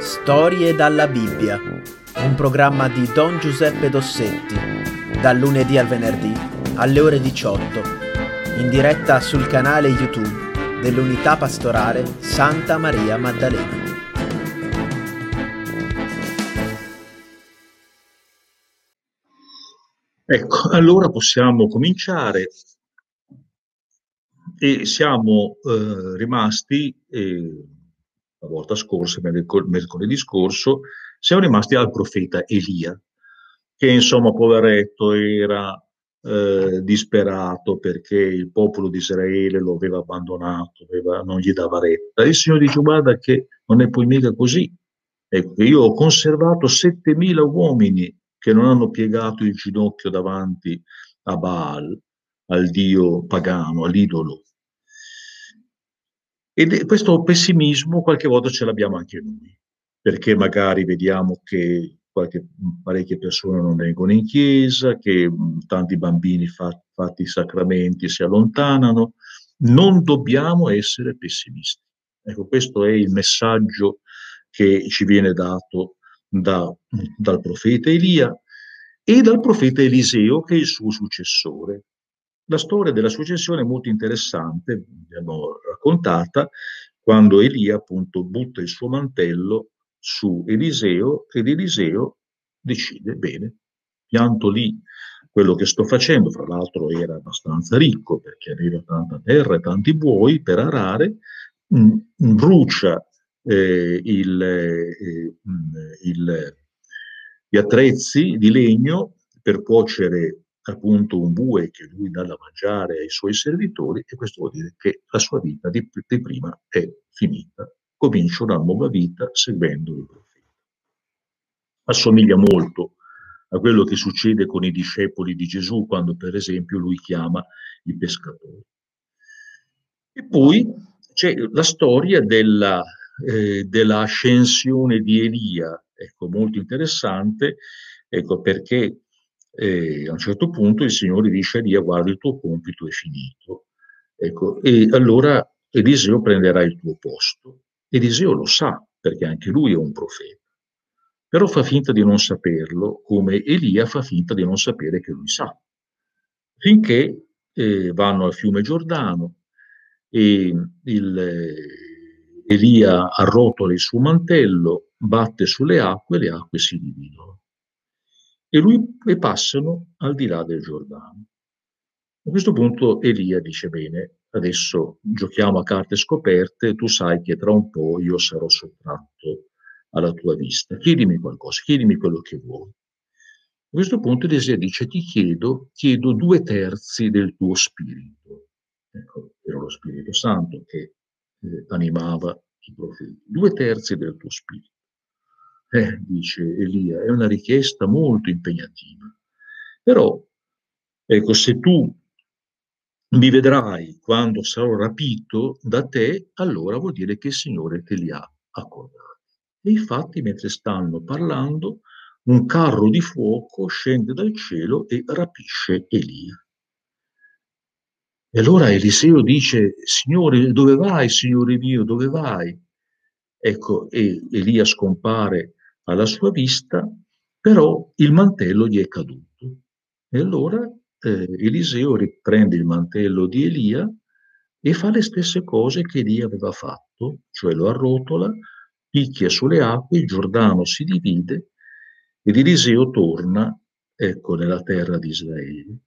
Storie dalla Bibbia, un programma di Don Giuseppe Dossetti, dal lunedì al venerdì alle ore 18, in diretta sul canale YouTube dell'Unità Pastorale Santa Maria Maddalena. Ecco, allora possiamo cominciare e siamo eh, rimasti eh, la volta scorsa, mercoledì scorso, siamo rimasti al profeta Elia, che insomma, poveretto, era eh, disperato perché il popolo di Israele lo aveva abbandonato, aveva, non gli dava retta. Il Signore dice, guarda che non è poi mica così. Ecco, io ho conservato 7.000 uomini che non hanno piegato il ginocchio davanti a Baal, al dio pagano, all'idolo. E questo pessimismo qualche volta ce l'abbiamo anche noi, perché magari vediamo che qualche, parecchie persone non vengono in chiesa, che tanti bambini fa, fatti i sacramenti si allontanano. Non dobbiamo essere pessimisti. Ecco, questo è il messaggio che ci viene dato da, dal profeta Elia e dal profeta Eliseo, che è il suo successore. La storia della successione è molto interessante, l'abbiamo raccontata, quando Elia appunto butta il suo mantello su Eliseo ed Eliseo decide, bene, pianto lì quello che sto facendo, fra l'altro era abbastanza ricco perché aveva tanta terra e tanti buoi per arare, mh, mm, brucia eh, il, eh, mm, il, gli attrezzi di legno per cuocere appunto un bue che lui dà da mangiare ai suoi servitori e questo vuol dire che la sua vita di, di prima è finita. Comincia una nuova vita seguendo il profeta. Assomiglia molto a quello che succede con i discepoli di Gesù quando per esempio lui chiama i pescatori. E poi c'è la storia della, eh, dell'ascensione di Elia, ecco, molto interessante, ecco, perché e a un certo punto il Signore dice a Elia, guarda il tuo compito è finito. Ecco, e allora Eliseo prenderà il tuo posto. Eliseo lo sa, perché anche lui è un profeta. Però fa finta di non saperlo, come Elia fa finta di non sapere che lui sa. Finché eh, vanno al fiume Giordano e il, eh, Elia arrotola il suo mantello, batte sulle acque e le acque si dividono e, lui, e passano al di là del Giordano. A questo punto Elia dice bene, adesso giochiamo a carte scoperte, tu sai che tra un po' io sarò sottratto alla tua vista. Chiedimi qualcosa, chiedimi quello che vuoi. A questo punto Elisea dice ti chiedo, chiedo due terzi del tuo spirito. Ecco, era lo Spirito Santo che eh, animava i profeti. Due terzi del tuo spirito. Eh, dice Elia, è una richiesta molto impegnativa. Però, ecco, se tu mi vedrai quando sarò rapito da te, allora vuol dire che il Signore te li ha accordati. E infatti, mentre stanno parlando, un carro di fuoco scende dal cielo e rapisce Elia. E allora Eliseo dice, Signore, dove vai, Signore mio, dove vai? Ecco, e Elia scompare alla sua vista, però il mantello gli è caduto. E allora eh, Eliseo riprende il mantello di Elia e fa le stesse cose che Elia aveva fatto, cioè lo arrotola, picchia sulle acque, il Giordano si divide ed Eliseo torna, ecco, nella terra di Israele.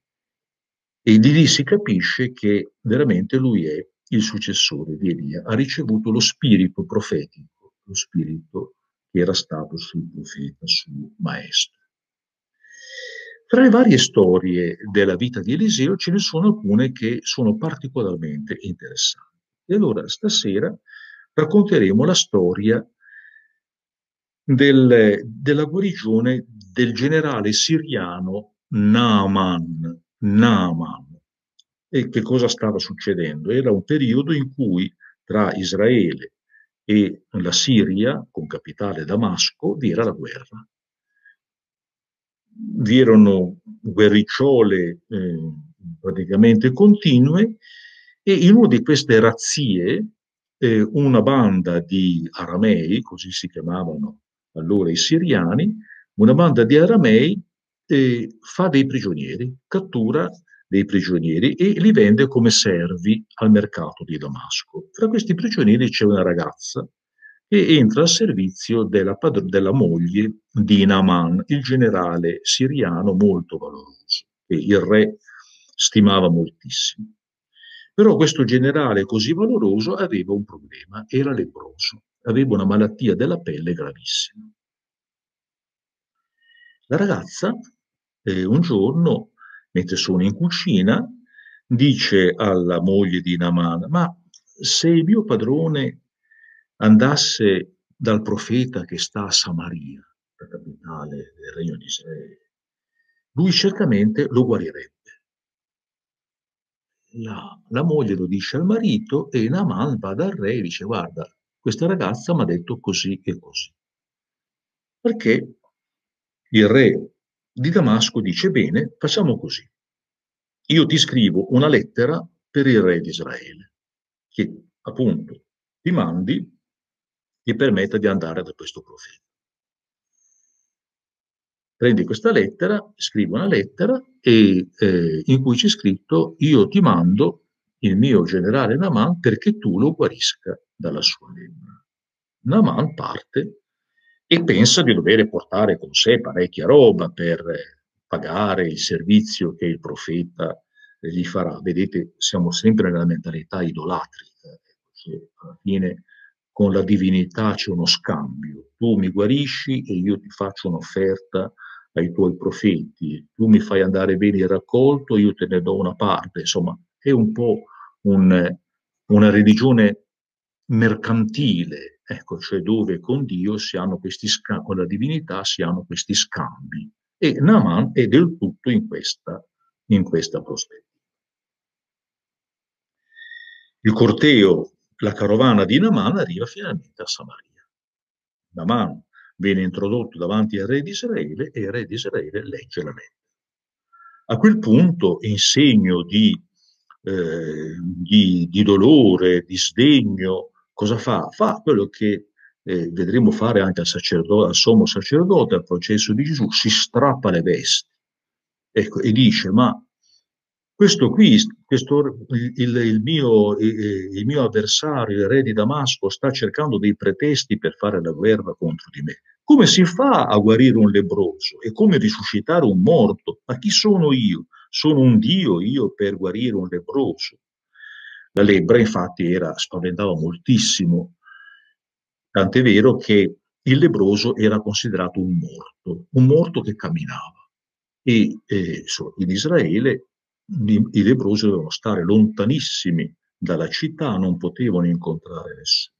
E di lì si capisce che veramente lui è il successore di Elia, ha ricevuto lo spirito profetico, lo spirito che era stato sul profeta, sul maestro. Tra le varie storie della vita di Eliseo ce ne sono alcune che sono particolarmente interessanti. E allora stasera racconteremo la storia del, della guarigione del generale siriano Naaman. Naaman. E che cosa stava succedendo? Era un periodo in cui tra Israele e la Siria, con capitale Damasco, vi era la guerra. Vi erano guerricciole eh, praticamente continue e in una di queste razzie eh, una banda di aramei, così si chiamavano allora i siriani, una banda di aramei eh, fa dei prigionieri, cattura dei prigionieri e li vende come servi al mercato di Damasco. Tra questi prigionieri c'è una ragazza che entra al servizio della, della moglie di Naaman, il generale siriano molto valoroso, che il re stimava moltissimo. Però questo generale così valoroso aveva un problema, era lebroso, aveva una malattia della pelle gravissima. La ragazza eh, un giorno, mentre sono in cucina, dice alla moglie di Naaman, ma se il mio padrone andasse dal profeta che sta a Samaria, la capitale del regno di Israele, lui certamente lo guarirebbe. La, la, moglie lo dice al marito e Naaman va dal re e dice guarda, questa ragazza mi ha detto così e così. Perché il re di Damasco dice bene, facciamo così. Io ti scrivo una lettera per il re di Israele, che appunto ti mandi ti permetta di andare da questo profeta. Prendi questa lettera, scrivi una lettera e, eh, in cui c'è scritto io ti mando il mio generale Naman perché tu lo guarisca dalla sua lebbra. Naman parte e pensa di dover portare con sé parecchia roba per pagare il servizio che il profeta gli farà. Vedete, siamo sempre nella mentalità idolatrica. Cioè, alla fine con la divinità c'è uno scambio. Tu mi guarisci e io ti faccio un'offerta ai tuoi profeti. Tu mi fai andare bene il raccolto, io te ne do una parte. Insomma, è un po' un, una religione mercantile, ecco, cioè dove con Dio si hanno questi scambi, con la divinità si hanno questi scambi. E Naaman è del tutto in questa, in questa prospettiva. Il corteo la carovana di Naman arriva finalmente a Samaria. Naman viene introdotto davanti al re di Israele e il re di Israele legge la lettera. A quel punto, in segno di, eh, di, di dolore, di sdegno, cosa fa? Fa quello che eh, vedremo fare anche al, sacerdote, al sommo sacerdote al processo di Gesù, si strappa le vesti ecco, e dice, ma questo qui, questo, il, il, mio, il, mio, avversario, il re di Damasco, sta cercando dei pretesti per fare la guerra contro di me. Come si fa a guarire un lebroso? E come risuscitare un morto? Ma chi sono io? Sono un Dio io per guarire un lebroso? La lebbra infatti era, spaventava moltissimo, tant'è vero che il lebroso era considerato un morto, un morto che camminava. E eh, in Israele i lebbrosi dovevano stare lontanissimi dalla città, non potevano incontrare nessuno.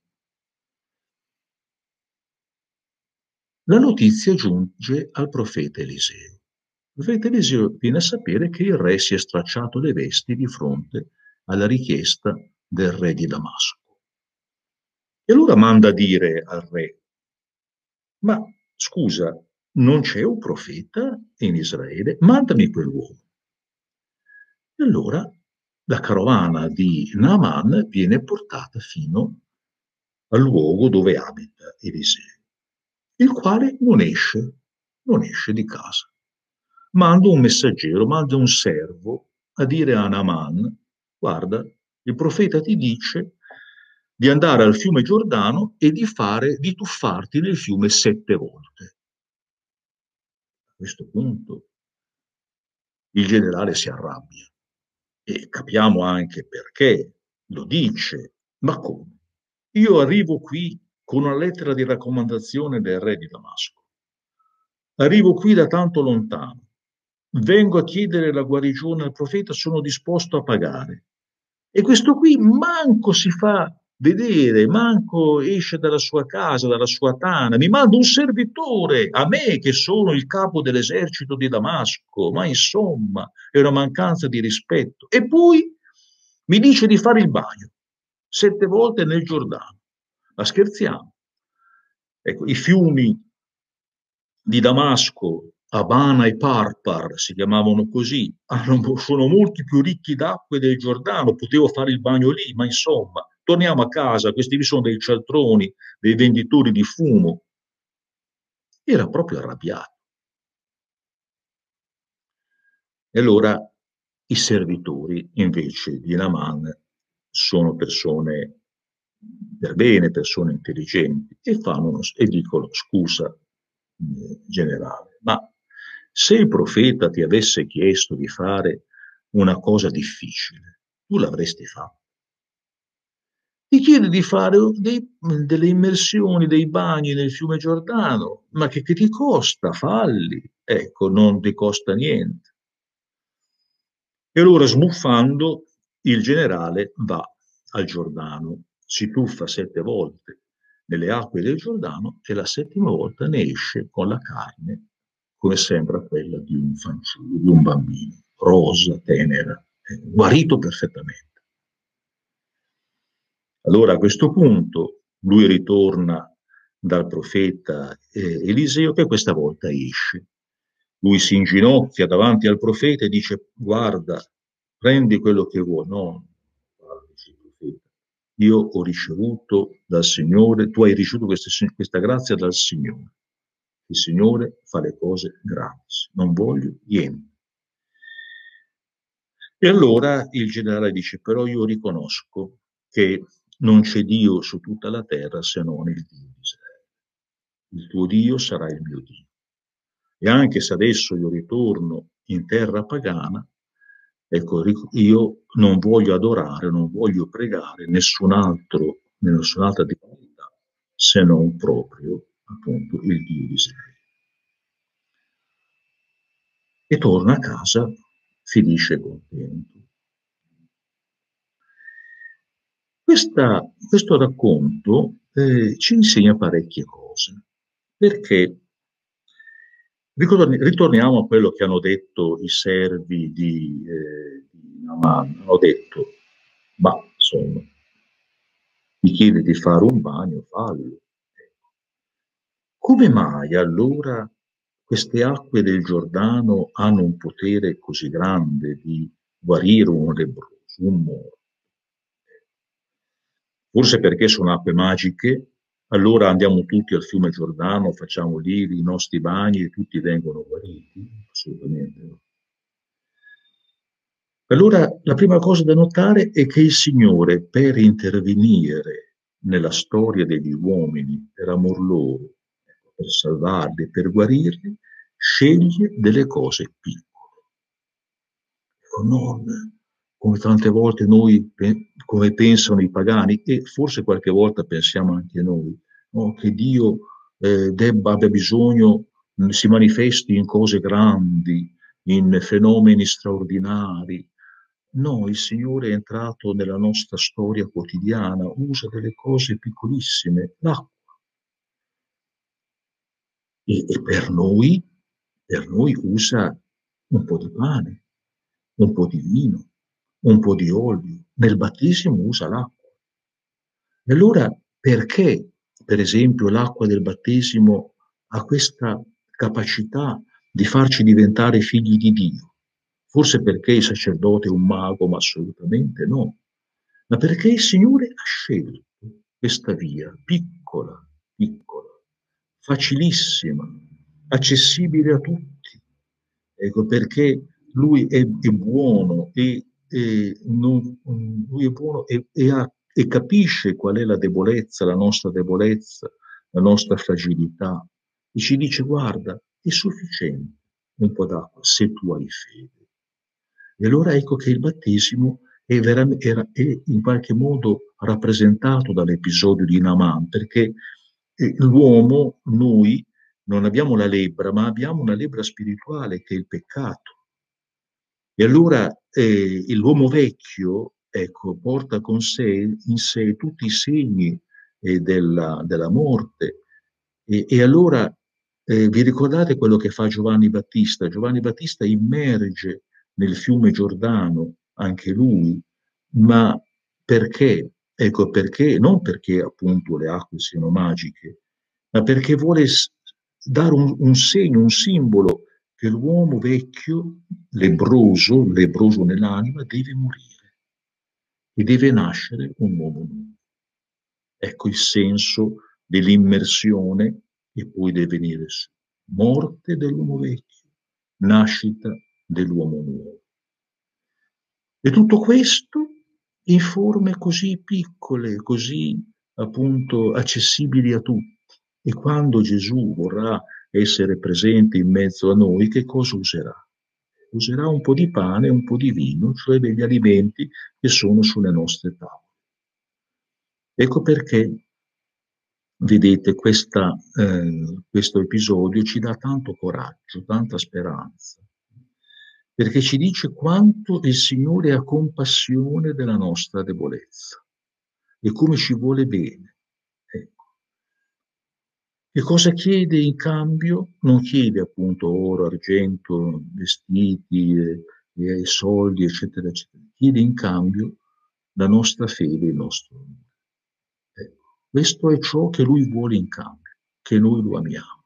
La notizia giunge al profeta Eliseo. Il profeta Eliseo viene a sapere che il re si è stracciato le vesti di fronte alla richiesta del re di Damasco. E allora manda a dire al re, ma scusa, non c'è un profeta in Israele? Mandami quell'uomo. E allora la carovana di Naaman viene portata fino al luogo dove abita Eliseo, il quale non esce, non esce di casa. Manda un messaggero, manda un servo a dire a Naaman, guarda, il profeta ti dice di andare al fiume Giordano e di fare, di tuffarti nel fiume sette volte. A questo punto il generale si arrabbia e capiamo anche perché lo dice, ma come? Io arrivo qui con una lettera di raccomandazione del re di Damasco. Arrivo qui da tanto lontano. Vengo a chiedere la guarigione al profeta, sono disposto a pagare. E questo qui manco si fa vedere, manco esce dalla sua casa, dalla sua tana, mi manda un servitore a me che sono il capo dell'esercito di Damasco, ma insomma è una mancanza di rispetto. E poi mi dice di fare il bagno sette volte nel Giordano. Ma scherziamo. Ecco, i fiumi di Damasco, Abana e Parpar si chiamavano così, sono molti più ricchi d'acqua del Giordano, potevo fare il bagno lì, ma insomma, torniamo a casa, questi qui sono dei cialtroni, dei venditori di fumo. Era proprio arrabbiato. E allora i servitori invece di Naman sono persone per bene, persone intelligenti e, fanno, e dicono scusa eh, generale, ma se il profeta ti avesse chiesto di fare una cosa difficile, tu l'avresti fatto. Ti chiede di fare dei, delle immersioni, dei bagni nel fiume Giordano, ma che, che ti costa? Falli. Ecco, non ti costa niente. E allora, smuffando, il generale va al Giordano, si tuffa sette volte nelle acque del Giordano e la settima volta ne esce con la carne come sembra quella di un fanciullo, di un bambino, rosa, tenera, eh, guarito perfettamente. Allora a questo punto lui ritorna dal profeta eh, Eliseo che questa volta esce. Lui si inginocchia davanti al profeta e dice guarda, prendi quello che vuoi. No, io ho ricevuto dal Signore, tu hai ricevuto questa, questa grazia dal Signore. Il Signore fa le cose gratis, non voglio niente. E allora il generale dice, però io riconosco che non c'è Dio su tutta la terra se non il Dio di Israele. Il tuo Dio sarà il mio Dio. E anche se adesso io ritorno in terra pagana, ecco, io non voglio adorare, non voglio pregare nessun altro, nessun'altra divinità se non proprio appunto il Dio di Israele. E torna a casa felice e contento. Questa, questo racconto eh, ci insegna parecchie cose, perché ritorniamo a quello che hanno detto i servi di, eh, di Naman, hanno detto, ma insomma, mi chiede di fare un bagno, fallo. Come mai allora queste acque del Giordano hanno un potere così grande di guarire un lebroso, un morto? Forse perché sono acque magiche, allora andiamo tutti al fiume Giordano, facciamo lì i nostri bagni e tutti vengono guariti? Assolutamente no. Allora la prima cosa da notare è che il Signore per intervenire nella storia degli uomini, per amor loro, per salvarli, per guarirli, sceglie delle cose piccole. Non come tante volte noi, come pensano i pagani, e forse qualche volta pensiamo anche noi, no? che Dio eh, debba, abbia bisogno, si manifesti in cose grandi, in fenomeni straordinari. No, il Signore è entrato nella nostra storia quotidiana, usa delle cose piccolissime, l'acqua, e, e per, noi, per noi usa un po' di pane, un po' di vino, un po' di olio. Nel battesimo usa l'acqua. E allora perché, per esempio, l'acqua del battesimo ha questa capacità di farci diventare figli di Dio? Forse perché il sacerdote è un mago, ma assolutamente no. Ma perché il Signore ha scelto questa via piccola, piccola, facilissima, accessibile a tutti. Ecco perché lui è, è buono e, e non, lui è buono e, e, ha, e capisce qual è la debolezza, la nostra debolezza, la nostra fragilità e ci dice guarda, è sufficiente un po' d'acqua se tu hai fede. E allora ecco che il battesimo è, era, è in qualche modo rappresentato dall'episodio di Naman, perché l'uomo, noi, non abbiamo la lebbra, ma abbiamo una lebbra spirituale che è il peccato. E allora eh, l'uomo vecchio, ecco, porta con sé, in sé tutti i segni eh, della, della, morte. E, e allora eh, vi ricordate quello che fa Giovanni Battista? Giovanni Battista immerge nel fiume Giordano, anche lui, ma perché? Ecco perché, non perché appunto le acque siano magiche, ma perché vuole dare un, un segno, un simbolo che l'uomo vecchio, lebroso, lebroso nell'anima, deve morire. e deve nascere un uomo nuovo. Ecco il senso dell'immersione e poi deve venire su. Morte dell'uomo vecchio, nascita dell'uomo nuovo. E tutto questo in forme così piccole, così appunto accessibili a tutti. E quando Gesù vorrà essere presente in mezzo a noi, che cosa userà? Userà un po' di pane e un po' di vino, cioè degli alimenti che sono sulle nostre tavole. Ecco perché, vedete, questa, eh, questo episodio ci dà tanto coraggio, tanta speranza, perché ci dice quanto il Signore ha compassione della nostra debolezza e come ci vuole bene. Ecco. Che cosa chiede in cambio? Non chiede appunto oro, argento, vestiti, e, e soldi, eccetera, eccetera. Chiede in cambio la nostra fede, il nostro amore. Ecco. Questo è ciò che Lui vuole in cambio, che noi lo amiamo.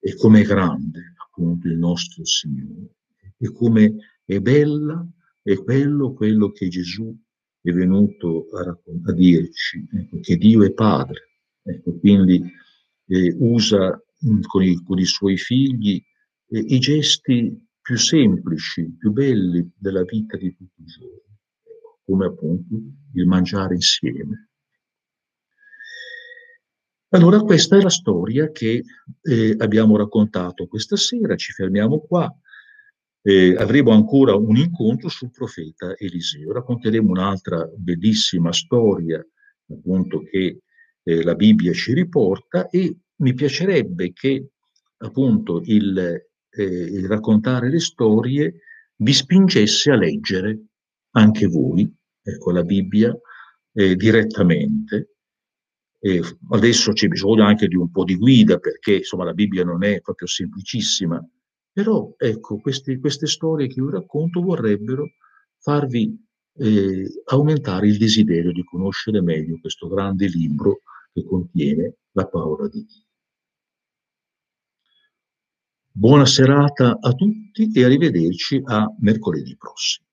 E come è grande appunto il nostro Signore e come è bella è quello, quello che Gesù è venuto a, a dirci, ecco, che Dio è Padre. Ecco, quindi eh, usa mm, con i, con i, suoi figli eh, i gesti più semplici, più belli della vita di tutti i giorni, ecco, come appunto il mangiare insieme. Allora questa è la storia che eh, abbiamo raccontato questa sera, ci fermiamo qua eh, avremo ancora un incontro sul profeta Eliseo. Racconteremo un'altra bellissima storia, appunto, che eh, la Bibbia ci riporta e mi piacerebbe che, appunto, il, eh, il raccontare le storie vi spingesse a leggere anche voi, ecco, la Bibbia eh, direttamente. Eh, adesso c'è bisogno anche di un po' di guida perché insomma la Bibbia non è proprio semplicissima, però ecco, queste, queste storie che io racconto vorrebbero farvi eh, aumentare il desiderio di conoscere meglio questo grande libro che contiene la parola di Dio. Buona serata a tutti e arrivederci a mercoledì prossimo.